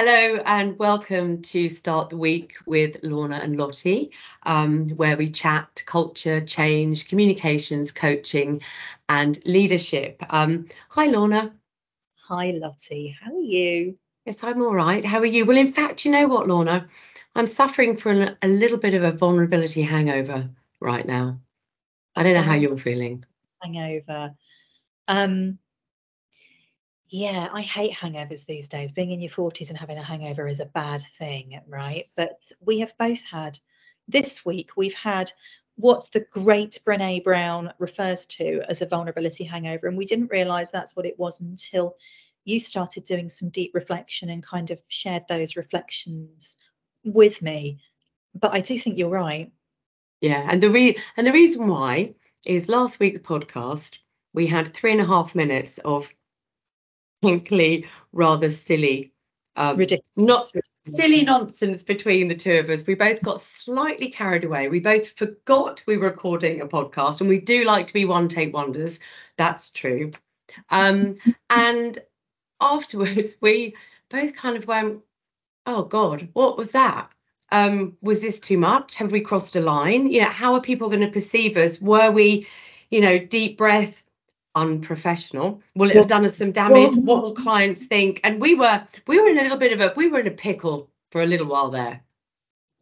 Hello and welcome to Start the Week with Lorna and Lottie, um, where we chat culture, change, communications, coaching, and leadership. Um, hi, Lorna. Hi, Lottie. How are you? Yes, I'm all right. How are you? Well, in fact, you know what, Lorna? I'm suffering from a little bit of a vulnerability hangover right now. I don't know how you're feeling. Hangover. Um, yeah, I hate hangovers these days. Being in your 40s and having a hangover is a bad thing, right? But we have both had this week, we've had what the great Brene Brown refers to as a vulnerability hangover. And we didn't realize that's what it was until you started doing some deep reflection and kind of shared those reflections with me. But I do think you're right. Yeah, and the re and the reason why is last week's podcast we had three and a half minutes of frankly rather silly um, ridiculous, not ridiculous. silly nonsense between the two of us. We both got slightly carried away. We both forgot we were recording a podcast, and we do like to be one take wonders. That's true. Um, and afterwards, we both kind of went, "Oh God, what was that? Um, was this too much? Have we crossed a line? You know, how are people going to perceive us? Were we, you know, deep breath, unprofessional? Will it have done us some damage? What will clients think? And we were we were in a little bit of a we were in a pickle for a little while there.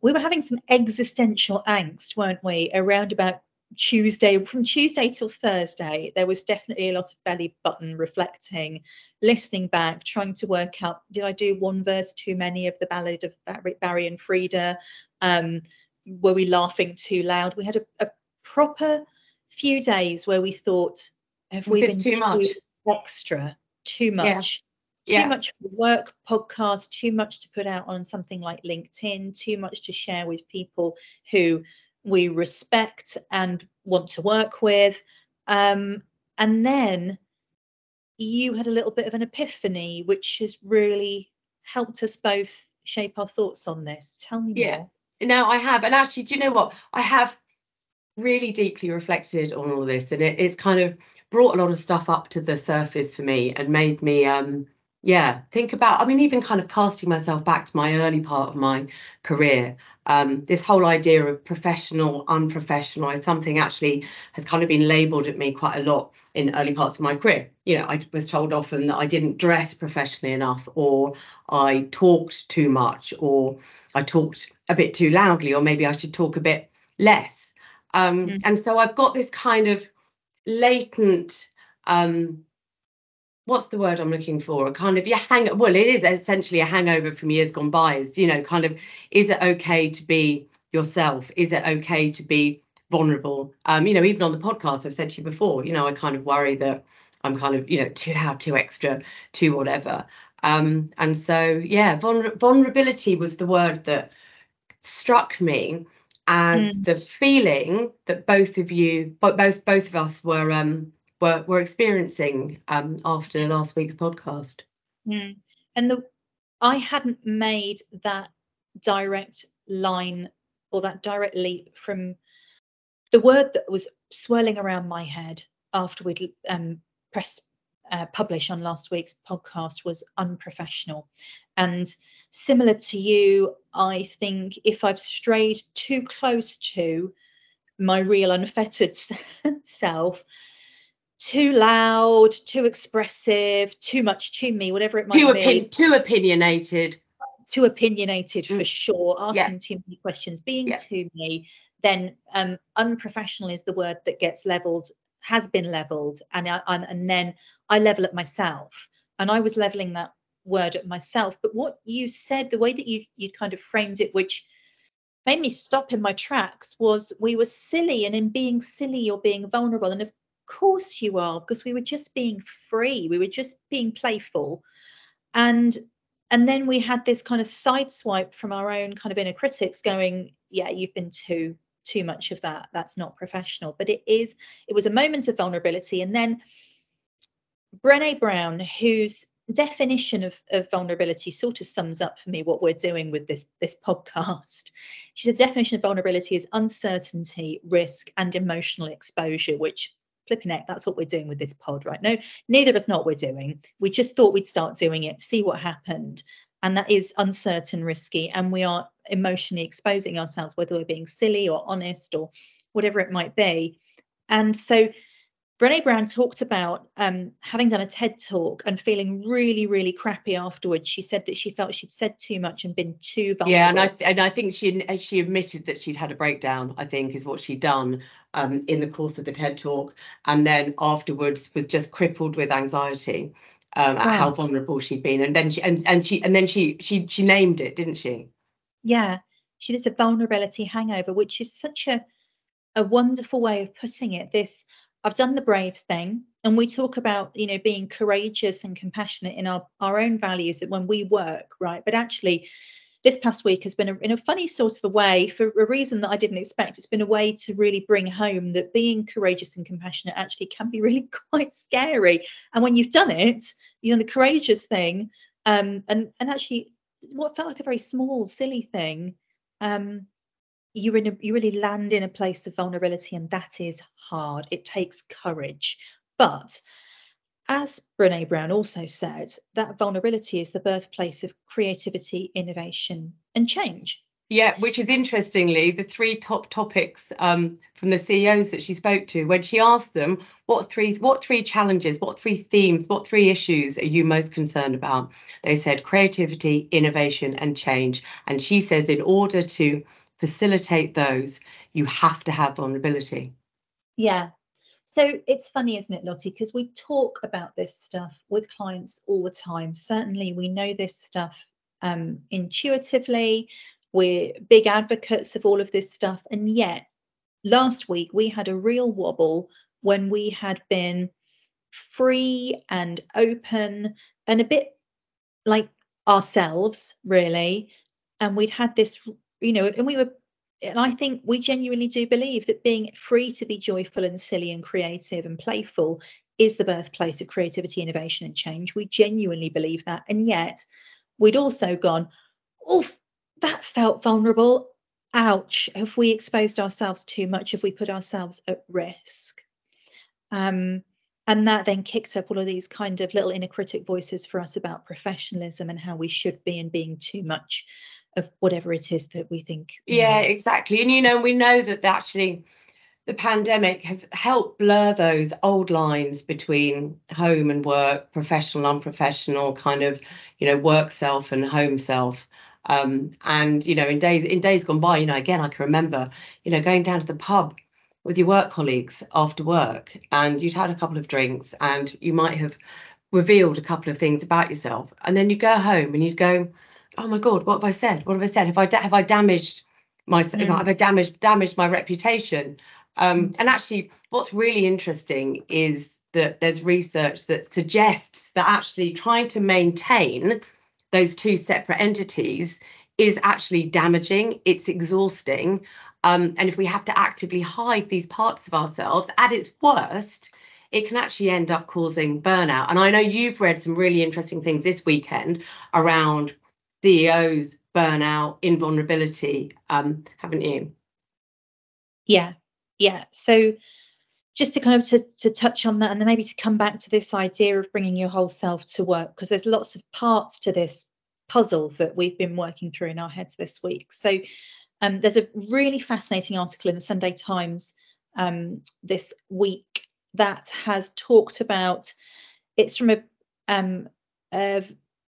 We were having some existential angst weren't we? Around about tuesday from tuesday till thursday there was definitely a lot of belly button reflecting listening back trying to work out did i do one verse too many of the ballad of barry and freda um, were we laughing too loud? We had a, a proper few days where we thought have we been too much. extra too much? Yeah. too yeah. much work podcast too much to put out on something like linkedin too much to share with people who we respect and want to work with. Um, and then you had a little bit of an epiphany which has really helped us both shape our thoughts on this. Tell me yeah. more. no i have. And actually do you know what? I have really deeply reflected on all this and it, it's kind of brought a lot of stuff up to the surface for me and made me um yeah think about i mean even kind of casting myself back to my early part of my career um, this whole idea of professional unprofessional is something actually has kind of been labeled at me quite a lot in early parts of my career. You know i was told often that i didn't dress professionally enough or i talked too much or i talked a bit too loudly or maybe i should talk a bit less um, mm. And so I've got this kind of latent, um, what's the word I'm looking for? A kind of yeah, hang. Well, it is essentially a hangover from years gone by. Is you know, kind of, is it okay to be yourself? Is it okay to be vulnerable? Um, you know, even on the podcast, I've said to you before. You know, I kind of worry that I'm kind of you know too loud, too extra, too whatever. Um, and so yeah, vulner- vulnerability was the word that struck me as mm. the feeling that both of you, but both both of us were um were were experiencing um after last week's podcast. Mm. And the I hadn't made that direct line or that direct leap from the word that was swirling around my head after we'd um, press uh, publish on last week's podcast was unprofessional. And similar to you, I think if I've strayed too close to my real unfettered self, too loud, too expressive, too much to me, whatever it might too be. too opinionated. Too opinionated mm. for sure. Asking yeah. too many questions, being yeah. too me, then um, unprofessional is the word that gets leveled, has been leveled, and, I, and and then I level at myself, and I was leveling that word at myself. But what you said, the way that you you kind of framed it, which made me stop in my tracks, was we were silly, and in being silly, you're being vulnerable, and of course you are, because we were just being free, we were just being playful, and and then we had this kind of sideswipe from our own kind of inner critics going, yeah, you've been too too much of that. That's not professional. But it is. It was a moment of vulnerability, and then Brene Brown, whose definition of, of vulnerability sort of sums up for me what we're doing with this this podcast. She said definition of vulnerability is uncertainty, risk, and emotional exposure, which flipping it, that's what we're doing with this pod right no neither of us know what we're doing we just thought we'd start doing it see what happened and that is uncertain, risky, and we are emotionally exposing ourselves, whether we're being silly or honest or whatever it might be. And so Brene Brown talked about um, having done a TED talk and feeling really, really crappy afterwards. She said that she felt she'd said too much and been too vulnerable. Yeah, and I and I think she she admitted that she'd had a breakdown. I think is what she'd done um, in the course of the TED talk, and then afterwards was just crippled with anxiety um, at wow. how vulnerable she'd been. And then she and, and she and then she she she named it, didn't she? Yeah, she did a vulnerability hangover, which is such a a wonderful way of putting it. This I've done the brave thing. And we talk about, you know, being courageous and compassionate in our, our own values when we work, right? But actually, this past week has been a, in a funny sort of a way for a reason that I didn't expect. It's been a way to really bring home that being courageous and compassionate actually can be really quite scary. And when you've done it, you know, the courageous thing, um, and and actually, what felt like a very small, silly thing, um, you're in a you really land in a place of vulnerability and that is hard it takes courage but as brene brown also said that vulnerability is the birthplace of creativity innovation and change yeah, which is interestingly the three top topics um, from the CEOs that she spoke to when she asked them what three what three challenges, what three themes, what three issues are you most concerned about? They said creativity, innovation, and change. And she says in order to facilitate those, you have to have vulnerability. Yeah. So it's funny, isn't it, Lottie? Because we talk about this stuff with clients all the time. Certainly, we know this stuff um, intuitively. We're big advocates of all of this stuff. And yet, last week we had a real wobble when we had been free and open and a bit like ourselves, really. And we'd had this you know, and we were and I think we genuinely do believe that being free to be joyful and silly and creative and playful is the birthplace of creativity, innovation, and change. We genuinely believe that. And yet we'd also gone, oh, that felt vulnerable. Ouch. Have we exposed ourselves too much? Have we put ourselves at risk? Um, and that then kicked up all of these kind of little inner critic voices for us about professionalism and how we should be and being too much of whatever it is that we think. Yeah, know. exactly. And you know, we know that actually the pandemic has helped blur those old lines between home and work, professional, unprofessional, kind of, you know, work self and home self. Um, and you know, in days in days gone by, you know, again, I can remember, you know, going down to the pub with your work colleagues after work, and you'd had a couple of drinks, and you might have revealed a couple of things about yourself, and then you go home and you'd go, oh my god, what have I said? What have I said? Have I da- have I damaged myself? Mm. Have I damaged damaged my reputation? Um, mm. And actually, what's really interesting is that there's research that suggests that actually trying to maintain those two separate entities is actually damaging. It's exhausting. Um, and if we have to actively hide these parts of ourselves at its worst, it can actually end up causing burnout. And I know you've read some really interesting things this weekend around CEOs burnout, invulnerability, um, haven't you? Yeah, yeah. So just to kind of to, to touch on that and then maybe to come back to this idea of bringing your whole self to work because there's lots of parts to this puzzle that we've been working through in our heads this week so um, there's a really fascinating article in the sunday times um, this week that has talked about it's from a, um, a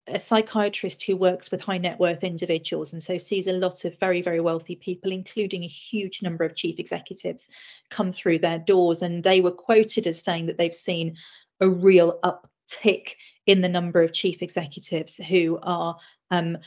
a psychiatrist who works with high net worth individuals and so sees a lot of very very wealthy people including a huge number of chief executives come through their doors. And they were quoted as saying that they've seen a real uptick in the number of chief executives who are um,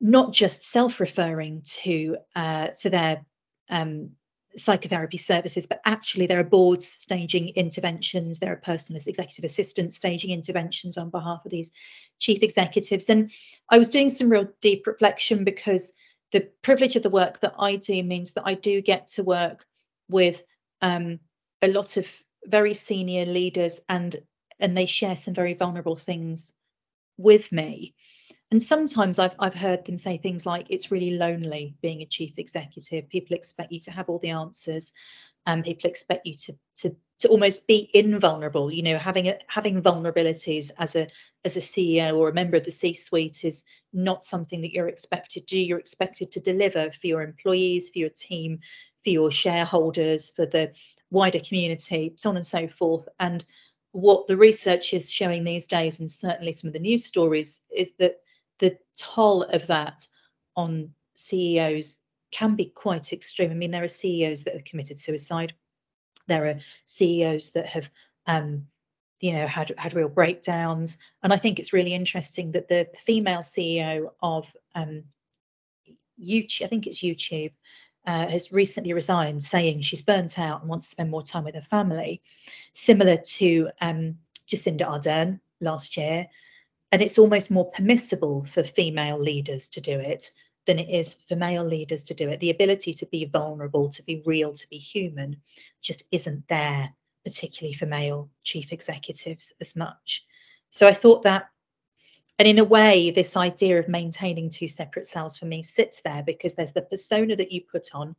not just self-referring to uh, to their um, psychotherapy services, but actually there are boards staging interventions, there are personal executive assistants staging interventions on behalf of these chief executives. And I was doing some real deep reflection because the privilege of the work that I do means that I do get to work with um, a lot of very senior leaders and and they share some very vulnerable things with me. And sometimes I've I've heard them say things like it's really lonely being a chief executive. People expect you to have all the answers. and people expect you to to to almost be invulnerable you know having a, having vulnerabilities as a as a ceo or a member of the c suite is not something that you're expected to do you're expected to deliver for your employees for your team for your shareholders for the wider community so on and so forth and what the research is showing these days and certainly some of the news stories is that the toll of that on ceos can be quite extreme. I mean, there are CEOs that have committed suicide. There are CEOs that have, um, you know, had had real breakdowns. And I think it's really interesting that the female CEO of um, YouTube, I think it's YouTube, uh, has recently resigned, saying she's burnt out and wants to spend more time with her family, similar to um, Jacinda Ardern last year. And it's almost more permissible for female leaders to do it than it is for male leaders to do it. The ability to be vulnerable, to be real, to be human just isn't there, particularly for male chief executives as much. So I thought that, and in a way, this idea of maintaining two separate selves for me sits there because there's the persona that you put on,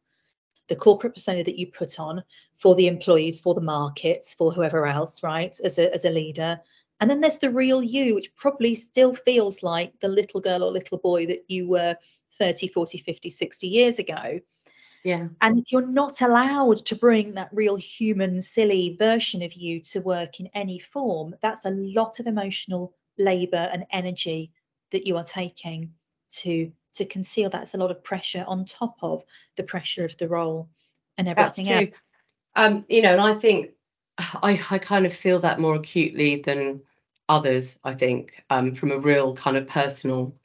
the corporate persona that you put on for the employees, for the markets, for whoever else, right, as a, as a leader. And then there's the real you, which probably still feels like the little girl or little boy that you were 30, 40, 50, 60 years ago. Yeah. And if you're not allowed to bring that real human, silly version of you to work in any form, that's a lot of emotional labor and energy that you are taking to to conceal that's a lot of pressure on top of the pressure of the role and everything that's true. else. Um, you know, and I think I, I kind of feel that more acutely than others, I think, um, from a real kind of personal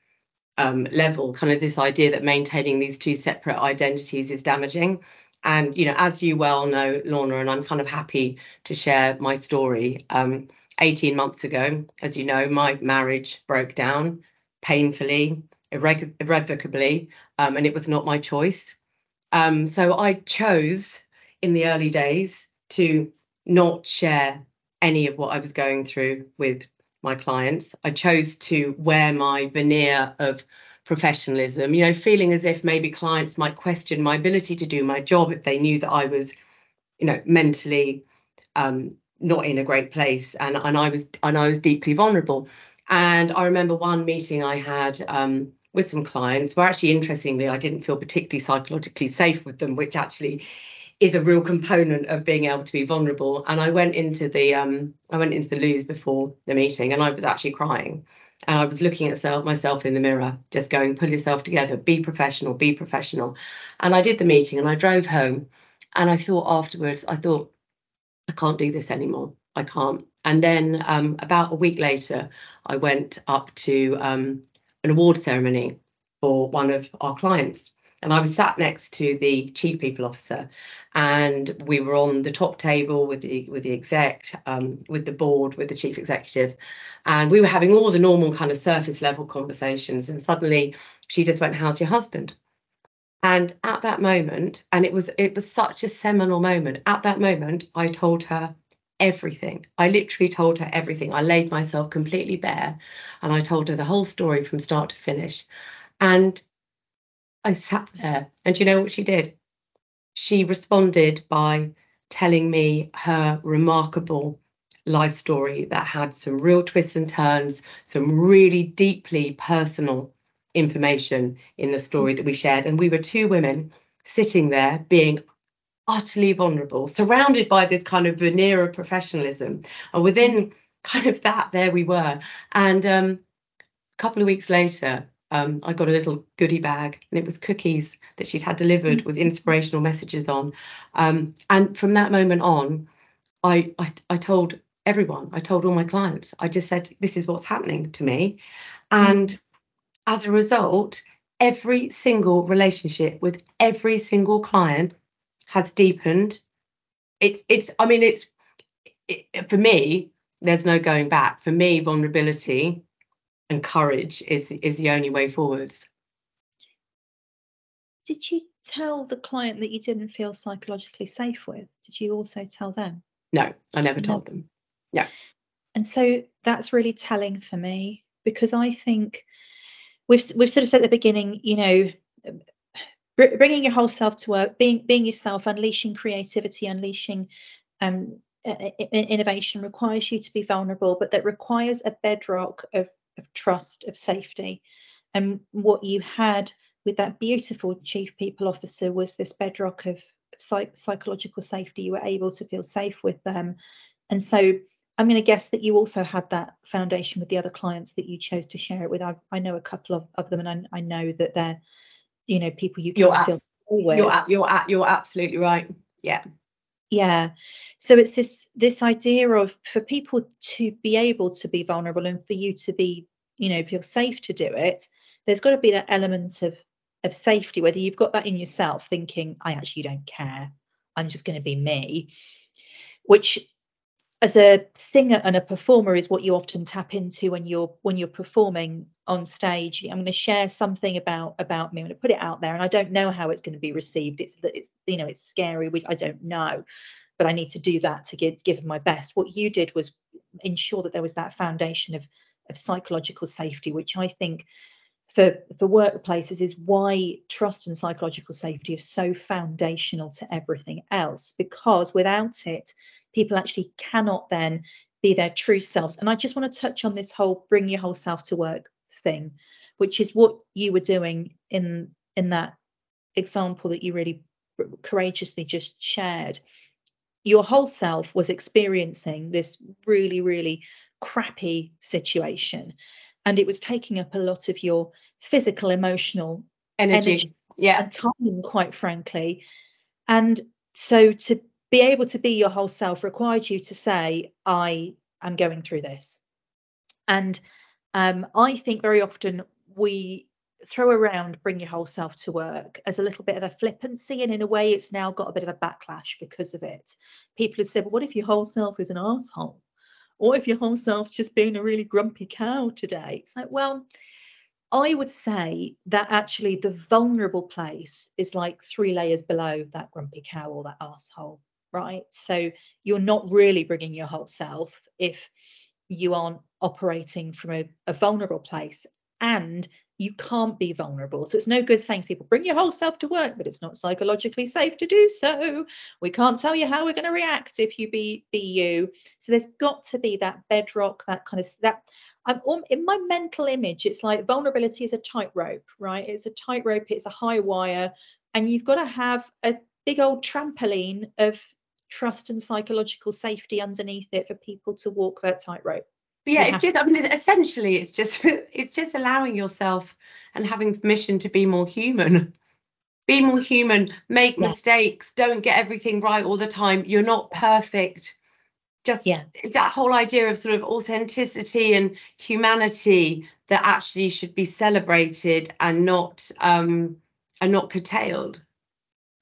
um, level, kind of this idea that maintaining these two separate identities is damaging. And, you know, as you well know, Lorna, and I'm kind of happy to share my story. Um, 18 months ago, as you know, my marriage broke down painfully, irre- irrevocably, um, and it was not my choice. Um, so I chose in the early days to not share any of what I was going through with my clients. I chose to wear my veneer of professionalism, you know, feeling as if maybe clients might question my ability to do my job if they knew that I was, you know, mentally um, not in a great place and, and I was and I was deeply vulnerable. And I remember one meeting I had um, with some clients where actually interestingly I didn't feel particularly psychologically safe with them, which actually is a real component of being able to be vulnerable. And I went into the um, I went into the loos before the meeting, and I was actually crying. And I was looking at self, myself in the mirror, just going, pull yourself together, be professional, be professional. And I did the meeting and I drove home. And I thought afterwards, I thought, I can't do this anymore. I can't. And then um, about a week later, I went up to um, an award ceremony for one of our clients and I was sat next to the chief people officer, and we were on the top table with the with the exec, um, with the board, with the chief executive, and we were having all the normal kind of surface level conversations. And suddenly, she just went, "How's your husband?" And at that moment, and it was it was such a seminal moment. At that moment, I told her everything. I literally told her everything. I laid myself completely bare, and I told her the whole story from start to finish. And I sat there, and you know what she did? She responded by telling me her remarkable life story that had some real twists and turns, some really deeply personal information in the story that we shared. And we were two women sitting there being utterly vulnerable, surrounded by this kind of veneer of professionalism. And within kind of that, there we were. And um, a couple of weeks later, um, I got a little goodie bag and it was cookies that she'd had delivered with inspirational messages on. Um, and from that moment on, I, I, I told everyone, I told all my clients, I just said, this is what's happening to me. And mm. as a result, every single relationship with every single client has deepened. It's, it's, I mean, it's, it, for me, there's no going back. For me, vulnerability and courage is is the only way forwards. Did you tell the client that you didn't feel psychologically safe with? Did you also tell them? No, I never no. told them. Yeah. And so that's really telling for me because I think we've we've sort of said at the beginning, you know, bringing your whole self to work, being being yourself, unleashing creativity, unleashing um, innovation requires you to be vulnerable, but that requires a bedrock of, of trust, of safety. And what you had with that beautiful chief people officer was this bedrock of psych- psychological safety. You were able to feel safe with them. And so I'm going to guess that you also had that foundation with the other clients that you chose to share it with. I, I know a couple of, of them, and I, I know that they're, you know, people you can you're feel with. You're, you're, you're absolutely right. Yeah. Yeah. So it's this this idea of for people to be able to be vulnerable and for you to be, you know, feel safe to do it, there's got to be that element of of safety, whether you've got that in yourself, thinking, I actually don't care. I'm just going to be me, which as a singer and a performer is what you often tap into when you're when you're performing on stage. I'm going to share something about about me. I'm going to put it out there and i don't know how it's going to be received. It's it's you know it's scary i don't know but i need to do that to give give my best. What you did was ensure that there was that foundation of of psychological safety which i think for for workplaces is why trust and psychological safety is so foundational to everything else because without it people actually cannot then be their true selves. And I just want to touch on this whole bring your whole self to work thing, which is what you were doing in in that example that you really courageously just shared. Your whole self was experiencing this really, really crappy situation. And it was taking up a lot of your physical, emotional energy, energy yeah. and time, quite frankly. And so to be able to be your whole self required you to say, I am going through this. And um, I think very often we throw around bring your whole self to work as a little bit of a flippancy. And in a way, it's now got a bit of a backlash because of it. People have said, well, what if your whole self is an asshole? Or if your whole self's just being a really grumpy cow today? It's like, well, I would say that actually the vulnerable place is like three layers below that grumpy cow or that asshole right? So you're not really bringing your whole self if you aren't operating from a, a vulnerable place and you can't be vulnerable. So it's no good saying to people, bring your whole self to work, but it's not psychologically safe to do so. We can't tell you how we're going to react if you be be you. So there's got to be that bedrock, that kind of that. I'm in my mental image. It's like vulnerability is a tightrope, right? It's a tightrope. It's a high wire, and you've got to have a big old trampoline of trust and psychological safety underneath it for people to walk that tightrope. Yeah, it's just, I mean, it's, essentially, it's just, it's just allowing yourself and having permission to be more human. Be more human, make yeah. mistakes, don't get everything right all the time. You're not perfect. Just yeah. that whole idea of sort of authenticity and humanity that actually should be celebrated and not um and not curtailed.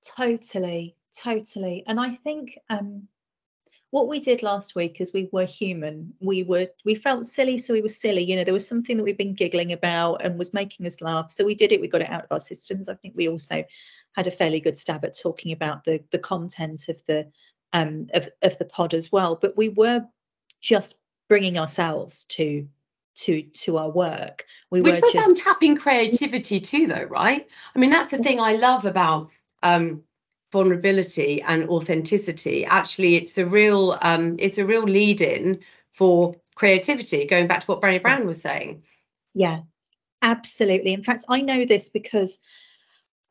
Totally, totally and i think um what we did last week is we were human. We were we felt silly so we were silly. You know there was something that we've been giggling about and was making us laugh so we did it. We got it out of our systems. I think we also had a fairly good stab at talking about the the content of the um of, of the pod as well but we were just bringing ourselves to to to our work. We which were just tapping creativity too though right? I mean that's the thing i love about um vulnerability and authenticity. Actually it's a real um, it's a real lead in for creativity going back to what Brené Brown was saying. Yeah absolutely. In fact I know this because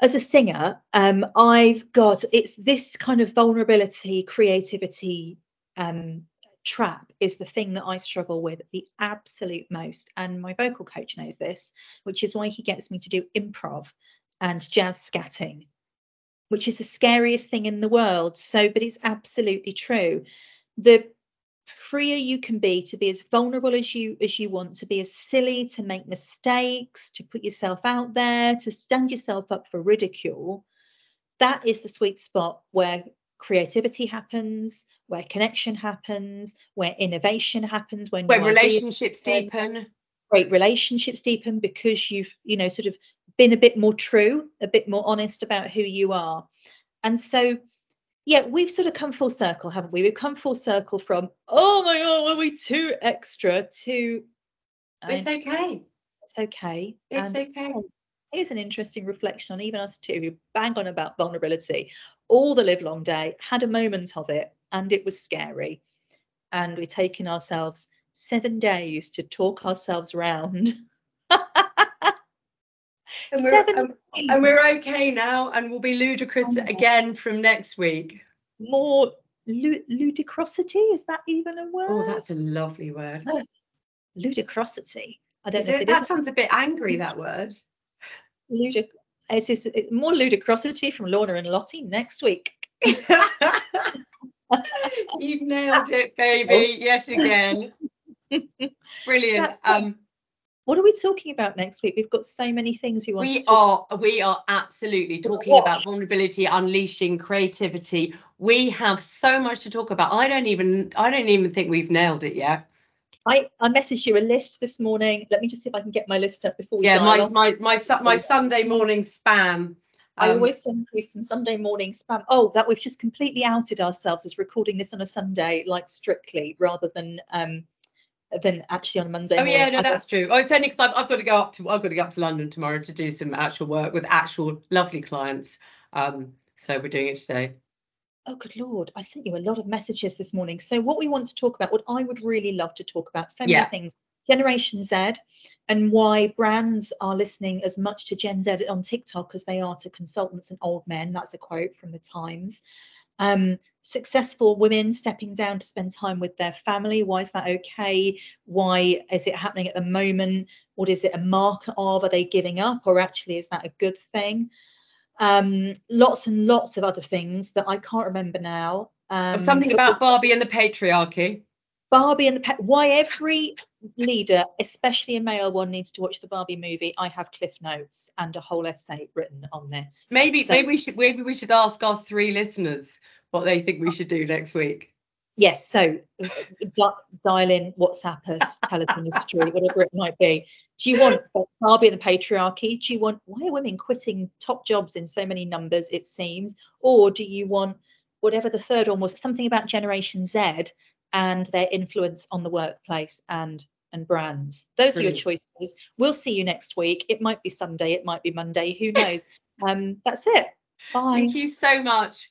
as a singer um, I've got it's this kind of vulnerability creativity um, trap is the thing that I struggle with the absolute most. And my vocal coach knows this which is why he gets me to do improv and jazz scatting which is the scariest thing in the world. So, but it's absolutely true. The freer you can be to be as vulnerable as you as you want to be as silly to make mistakes to put yourself out there to stand yourself up for ridicule that is the sweet spot where creativity happens where connection happens where innovation happens when where relationships deepen great relationships deepen because you've you know sort of been a bit more true, a bit more honest about who you are. And so, yeah, we've sort of come full circle, haven't we? We've come full circle from, oh my God, were we too extra to. It's okay. It's okay. It's and, okay. here's an interesting reflection on even us two who bang on about vulnerability all the live long day, had a moment of it, and it was scary. And we're taking ourselves seven days to talk ourselves round. and, we're, um, and we're okay now, and we'll be ludicrous again from next week. More ludicrosity is that even a word? Oh, that's a lovely word. ludicrosity. I don't is know. It, that sounds a bit angry. That word. Ludic. It is it's more ludicrosity from Lorna and Lottie next week. You've nailed it, baby, yet again. Brilliant. Um, what are we talking about next week? We've got so many things we want we to talk are we are absolutely talking about vulnerability, unleashing creativity. We have so much to talk about. I don't even I don't even think we've nailed it yet. I, I messaged you a list this morning. Let me just see if I can get my list up before we Yeah, my, my my my Sunday morning spam. I um, always send you some Sunday morning spam. Oh, that we've just completely outed ourselves as recording this on a Sunday, like strictly, rather than um than actually on Monday. Oh morning. yeah, no, that's true. Oh, it's only because I've, I've got to go up to I've got to go up to London tomorrow to do some actual work with actual lovely clients. Um, so we're doing it today. Oh, good Lord. I sent you a lot of messages this morning. So, what we want to talk about, what I would really love to talk about, so many things Generation Z and why brands are listening as much to Gen Z on TikTok as they are to consultants and old men. That's a quote from the Times. Um, successful women stepping down to spend time with their family. Why is that okay? Why is it happening at the moment? What is it a mark of? Are they giving up, or actually is that a good thing? um, lots and lots of other things that I can't remember now. Um, something about Barbie and the patriarchy. Barbie and the pa- why every leader, especially a male one, needs to watch the Barbie movie. I have cliff notes and a whole essay written on this. Maybe so, maybe we should maybe we should ask our three listeners what they think we should do next week. Yes, so dial in, WhatsApp us, tell us a mystery, whatever it might be. Do you want Barbie and the patriarchy? Do you want why are women quitting top jobs in so many numbers, it seems? Or do you want whatever the third one was, something about Generation Z and their influence on the workplace and and brands? Those Brilliant. are your choices. We'll see you next week. It might be Sunday, it might be Monday, who knows? um, that's it. Bye. Thank you so much.